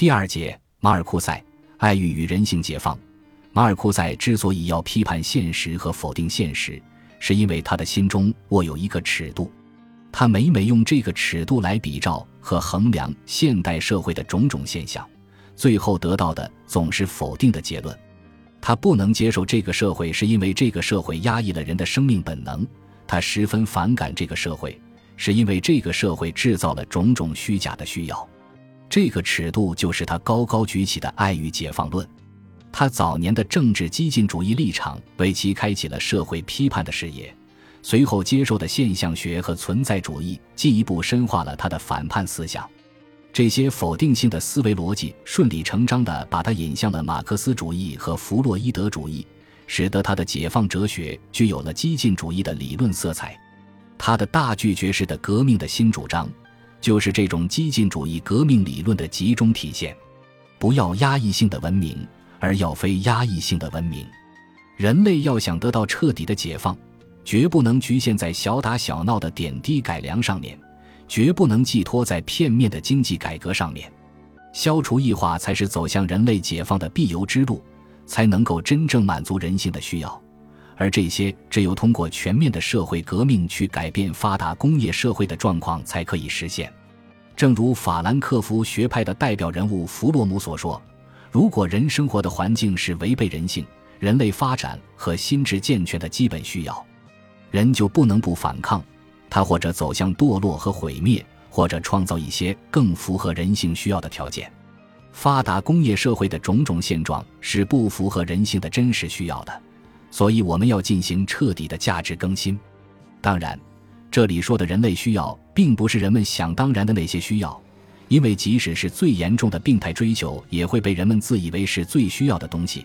第二节，马尔库塞，爱欲与人性解放。马尔库塞之所以要批判现实和否定现实，是因为他的心中握有一个尺度，他每每用这个尺度来比照和衡量现代社会的种种现象，最后得到的总是否定的结论。他不能接受这个社会，是因为这个社会压抑了人的生命本能；他十分反感这个社会，是因为这个社会制造了种种虚假的需要。这个尺度就是他高高举起的爱与解放论。他早年的政治激进主义立场为其开启了社会批判的视野，随后接受的现象学和存在主义进一步深化了他的反叛思想。这些否定性的思维逻辑顺理成章地把他引向了马克思主义和弗洛伊德主义，使得他的解放哲学具有了激进主义的理论色彩。他的大拒绝式的革命的新主张。就是这种激进主义革命理论的集中体现，不要压抑性的文明，而要非压抑性的文明。人类要想得到彻底的解放，绝不能局限在小打小闹的点滴改良上面，绝不能寄托在片面的经济改革上面。消除异化才是走向人类解放的必由之路，才能够真正满足人性的需要。而这些只有通过全面的社会革命去改变发达工业社会的状况才可以实现。正如法兰克福学派的代表人物弗洛姆所说：“如果人生活的环境是违背人性、人类发展和心智健全的基本需要，人就不能不反抗。他或者走向堕落和毁灭，或者创造一些更符合人性需要的条件。发达工业社会的种种现状是不符合人性的真实需要的。”所以，我们要进行彻底的价值更新。当然，这里说的人类需要，并不是人们想当然的那些需要，因为即使是最严重的病态追求，也会被人们自以为是最需要的东西。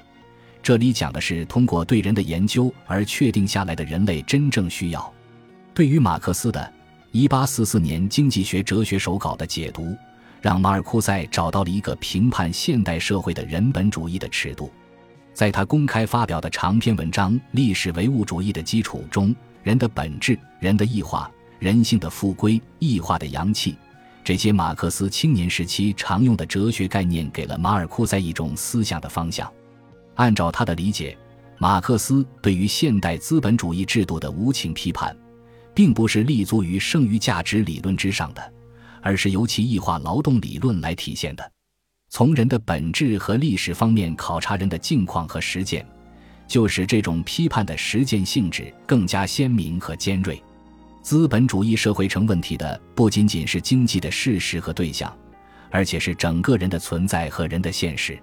这里讲的是通过对人的研究而确定下来的人类真正需要。对于马克思的1844年经济学哲学手稿的解读，让马尔库塞找到了一个评判现代社会的人本主义的尺度。在他公开发表的长篇文章《历史唯物主义的基础》中，人的本质、人的异化、人性的复归、异化的阳气，这些马克思青年时期常用的哲学概念，给了马尔库塞一种思想的方向。按照他的理解，马克思对于现代资本主义制度的无情批判，并不是立足于剩余价值理论之上的，而是由其异化劳动理论来体现的。从人的本质和历史方面考察人的境况和实践，就使这种批判的实践性质更加鲜明和尖锐。资本主义社会成问题的不仅仅是经济的事实和对象，而且是整个人的存在和人的现实。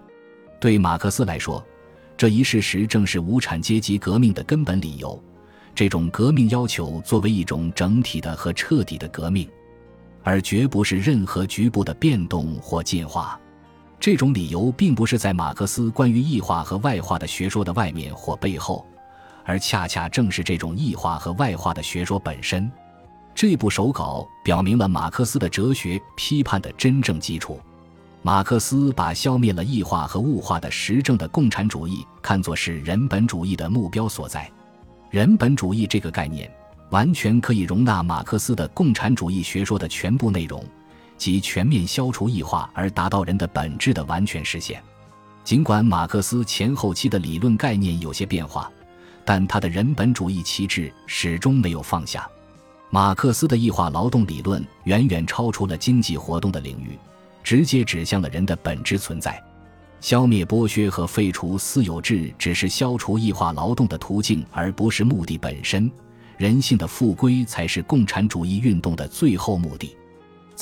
对马克思来说，这一事实正是无产阶级革命的根本理由。这种革命要求作为一种整体的和彻底的革命，而绝不是任何局部的变动或进化。这种理由并不是在马克思关于异化和外化的学说的外面或背后，而恰恰正是这种异化和外化的学说本身。这部手稿表明了马克思的哲学批判的真正基础。马克思把消灭了异化和物化的实证的共产主义看作是人本主义的目标所在。人本主义这个概念完全可以容纳马克思的共产主义学说的全部内容。即全面消除异化而达到人的本质的完全实现。尽管马克思前后期的理论概念有些变化，但他的人本主义旗帜始终没有放下。马克思的异化劳动理论远远超出了经济活动的领域，直接指向了人的本质存在。消灭剥削和废除私有制只是消除异化劳动的途径，而不是目的本身。人性的复归才是共产主义运动的最后目的。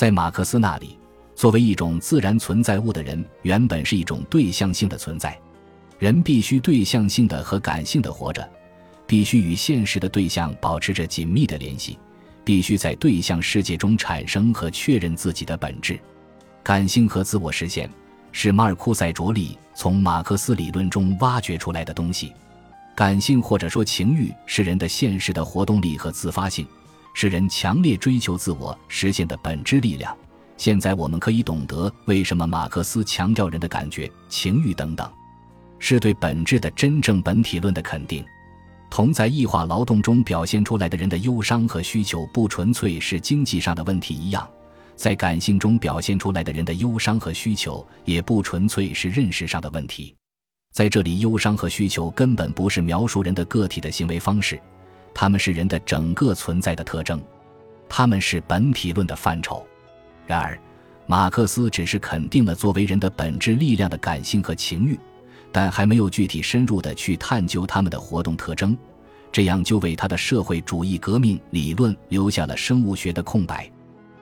在马克思那里，作为一种自然存在物的人，原本是一种对象性的存在。人必须对象性的和感性的活着，必须与现实的对象保持着紧密的联系，必须在对象世界中产生和确认自己的本质。感性和自我实现是马尔库塞着力从马克思理论中挖掘出来的东西。感性或者说情欲是人的现实的活动力和自发性。是人强烈追求自我实现的本质力量。现在我们可以懂得为什么马克思强调人的感觉、情欲等等，是对本质的真正本体论的肯定。同在异化劳动中表现出来的人的忧伤和需求不纯粹是经济上的问题一样，在感性中表现出来的人的忧伤和需求，也不纯粹是认识上的问题。在这里，忧伤和需求根本不是描述人的个体的行为方式，他们是人的整个存在的特征，他们是本体论的范畴。然而，马克思只是肯定了作为人的本质力量的感性和情欲，但还没有具体深入的去探究他们的活动特征，这样就为他的社会主义革命理论留下了生物学的空白。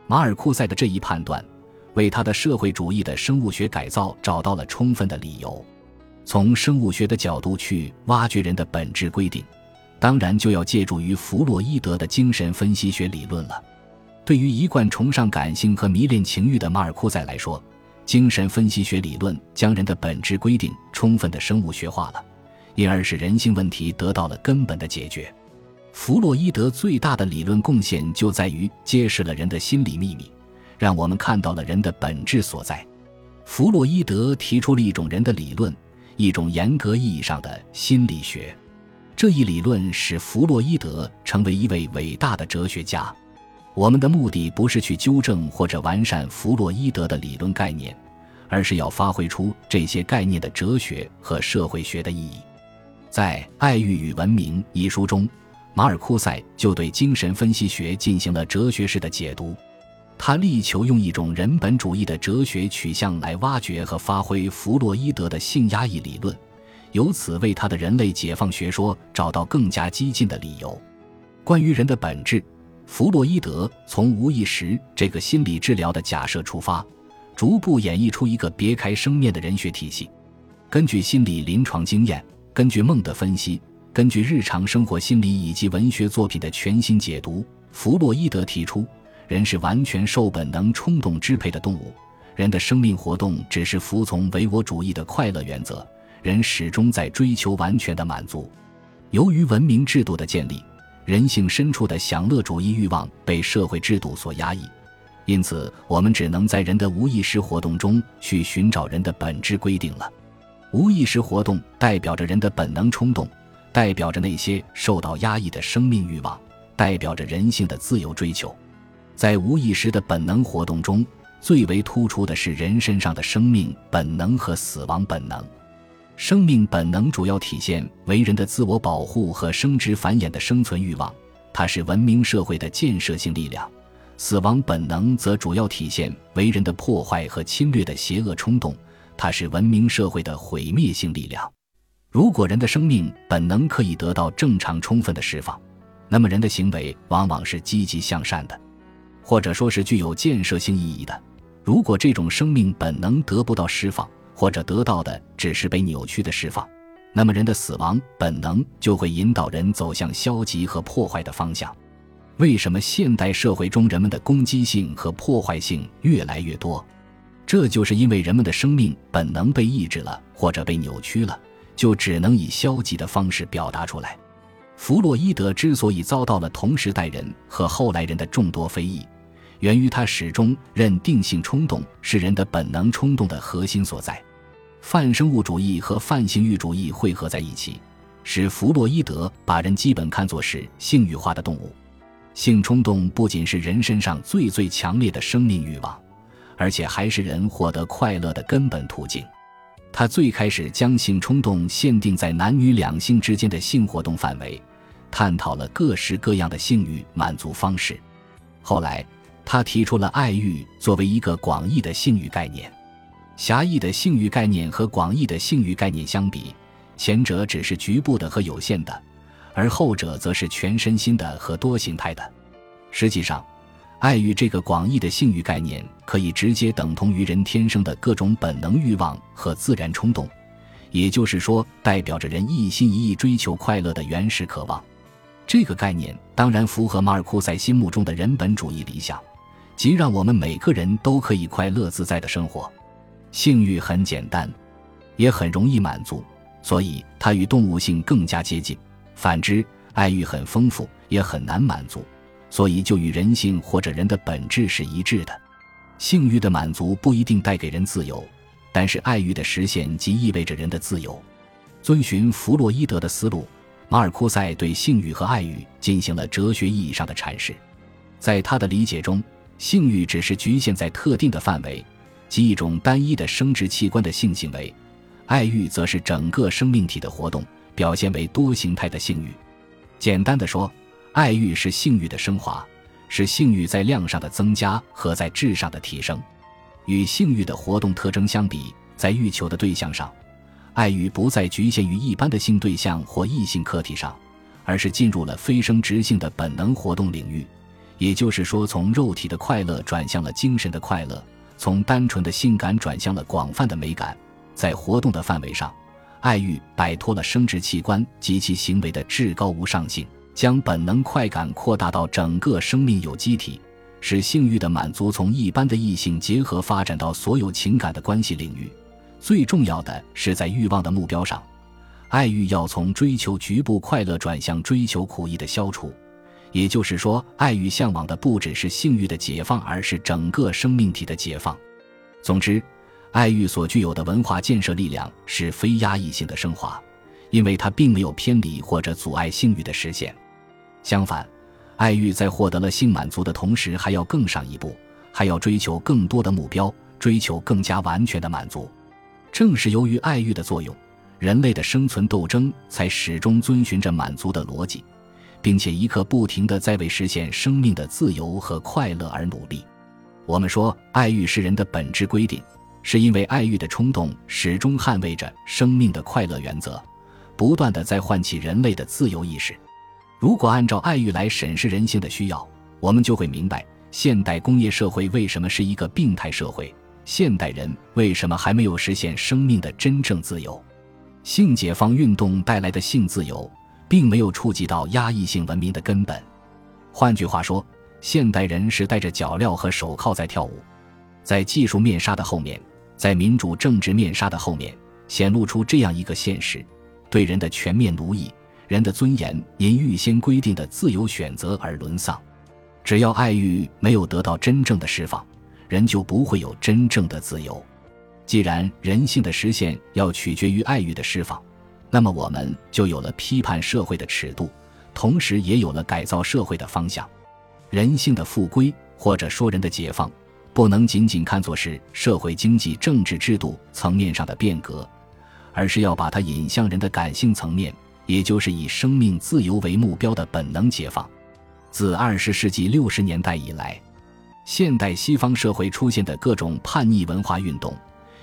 马尔库塞的这一判断，为他的社会主义的生物学改造找到了充分的理由。从生物学的角度去挖掘人的本质规定，当然就要借助于弗洛伊德的精神分析学理论了。对于一贯崇尚感性和迷恋情欲的马尔库塞来说，精神分析学理论将人的本质规定充分的生物学化了，因而使人性问题得到了根本的解决。弗洛伊德最大的理论贡献就在于揭示了人的心理秘密，让我们看到了人的本质所在。弗洛伊德提出了一种人的理论。一种严格意义上的心理学，这一理论使弗洛伊德成为一位伟大的哲学家。我们的目的不是去纠正或者完善弗洛伊德的理论概念，而是要发挥出这些概念的哲学和社会学的意义。在《爱欲与文明》一书中，马尔库塞就对精神分析学进行了哲学式的解读。他力求用一种人本主义的哲学取向来挖掘和发挥弗洛伊德的性压抑理论，由此为他的人类解放学说找到更加激进的理由。关于人的本质，弗洛伊德从无意识这个心理治疗的假设出发，逐步演绎出一个别开生面的人学体系。根据心理临床经验，根据梦的分析，根据日常生活心理以及文学作品的全新解读，弗洛伊德提出。人是完全受本能冲动支配的动物，人的生命活动只是服从唯我主义的快乐原则，人始终在追求完全的满足。由于文明制度的建立，人性深处的享乐主义欲望被社会制度所压抑，因此我们只能在人的无意识活动中去寻找人的本质规定了。无意识活动代表着人的本能冲动，代表着那些受到压抑的生命欲望，代表着人性的自由追求。在无意识的本能活动中，最为突出的是人身上的生命本能和死亡本能。生命本能主要体现为人的自我保护和生殖繁衍的生存欲望，它是文明社会的建设性力量；死亡本能则主要体现为人的破坏和侵略的邪恶冲动，它是文明社会的毁灭性力量。如果人的生命本能可以得到正常充分的释放，那么人的行为往往是积极向善的。或者说是具有建设性意义的。如果这种生命本能得不到释放，或者得到的只是被扭曲的释放，那么人的死亡本能就会引导人走向消极和破坏的方向。为什么现代社会中人们的攻击性和破坏性越来越多？这就是因为人们的生命本能被抑制了，或者被扭曲了，就只能以消极的方式表达出来。弗洛伊德之所以遭到了同时代人和后来人的众多非议。源于他始终认定性冲动是人的本能冲动的核心所在，泛生物主义和泛性欲主义汇合在一起，使弗洛伊德把人基本看作是性欲化的动物。性冲动不仅是人身上最最强烈的生命欲望，而且还是人获得快乐的根本途径。他最开始将性冲动限定在男女两性之间的性活动范围，探讨了各式各样的性欲满足方式。后来。他提出了爱欲作为一个广义的性欲概念，狭义的性欲概念和广义的性欲概念相比，前者只是局部的和有限的，而后者则是全身心的和多形态的。实际上，爱欲这个广义的性欲概念可以直接等同于人天生的各种本能欲望和自然冲动，也就是说，代表着人一心一意追求快乐的原始渴望。这个概念当然符合马尔库塞心目中的人本主义理想。即让我们每个人都可以快乐自在的生活，性欲很简单，也很容易满足，所以它与动物性更加接近。反之，爱欲很丰富，也很难满足，所以就与人性或者人的本质是一致的。性欲的满足不一定带给人自由，但是爱欲的实现即意味着人的自由。遵循弗洛伊德的思路，马尔库塞对性欲和爱欲进行了哲学意义上的阐释，在他的理解中。性欲只是局限在特定的范围，即一种单一的生殖器官的性行为；爱欲则是整个生命体的活动，表现为多形态的性欲。简单的说，爱欲是性欲的升华，是性欲在量上的增加和在质上的提升。与性欲的活动特征相比，在欲求的对象上，爱欲不再局限于一般的性对象或异性客体上，而是进入了非生殖性的本能活动领域。也就是说，从肉体的快乐转向了精神的快乐，从单纯的性感转向了广泛的美感。在活动的范围上，爱欲摆脱了生殖器官及其行为的至高无上性，将本能快感扩大到整个生命有机体，使性欲的满足从一般的异性结合发展到所有情感的关系领域。最重要的是，在欲望的目标上，爱欲要从追求局部快乐转向追求苦役的消除。也就是说，爱欲向往的不只是性欲的解放，而是整个生命体的解放。总之，爱欲所具有的文化建设力量是非压抑性的升华，因为它并没有偏离或者阻碍性欲的实现。相反，爱欲在获得了性满足的同时，还要更上一步，还要追求更多的目标，追求更加完全的满足。正是由于爱欲的作用，人类的生存斗争才始终遵循着满足的逻辑。并且一刻不停地在为实现生命的自由和快乐而努力。我们说爱欲是人的本质规定，是因为爱欲的冲动始终捍卫着生命的快乐原则，不断地在唤起人类的自由意识。如果按照爱欲来审视人性的需要，我们就会明白现代工业社会为什么是一个病态社会，现代人为什么还没有实现生命的真正自由。性解放运动带来的性自由。并没有触及到压抑性文明的根本。换句话说，现代人是戴着脚镣和手铐在跳舞。在技术面纱的后面，在民主政治面纱的后面，显露出这样一个现实：对人的全面奴役，人的尊严因预先规定的自由选择而沦丧。只要爱欲没有得到真正的释放，人就不会有真正的自由。既然人性的实现要取决于爱欲的释放。那么我们就有了批判社会的尺度，同时也有了改造社会的方向。人性的复归，或者说人的解放，不能仅仅看作是社会、经济、政治制度层面上的变革，而是要把它引向人的感性层面，也就是以生命自由为目标的本能解放。自二十世纪六十年代以来，现代西方社会出现的各种叛逆文化运动，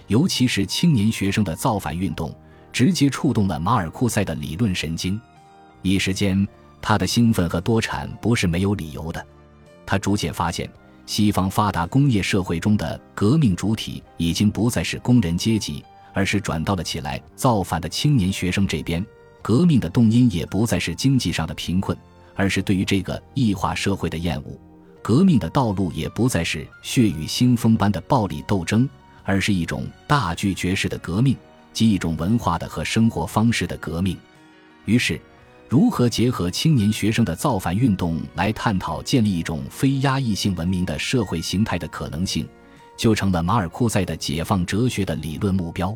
尤其是青年学生的造反运动。直接触动了马尔库塞的理论神经，一时间，他的兴奋和多产不是没有理由的。他逐渐发现，西方发达工业社会中的革命主体已经不再是工人阶级，而是转到了起来造反的青年学生这边。革命的动因也不再是经济上的贫困，而是对于这个异化社会的厌恶。革命的道路也不再是血雨腥风般的暴力斗争，而是一种大拒绝式的革命。及一种文化的和生活方式的革命，于是，如何结合青年学生的造反运动来探讨建立一种非压抑性文明的社会形态的可能性，就成了马尔库塞的解放哲学的理论目标。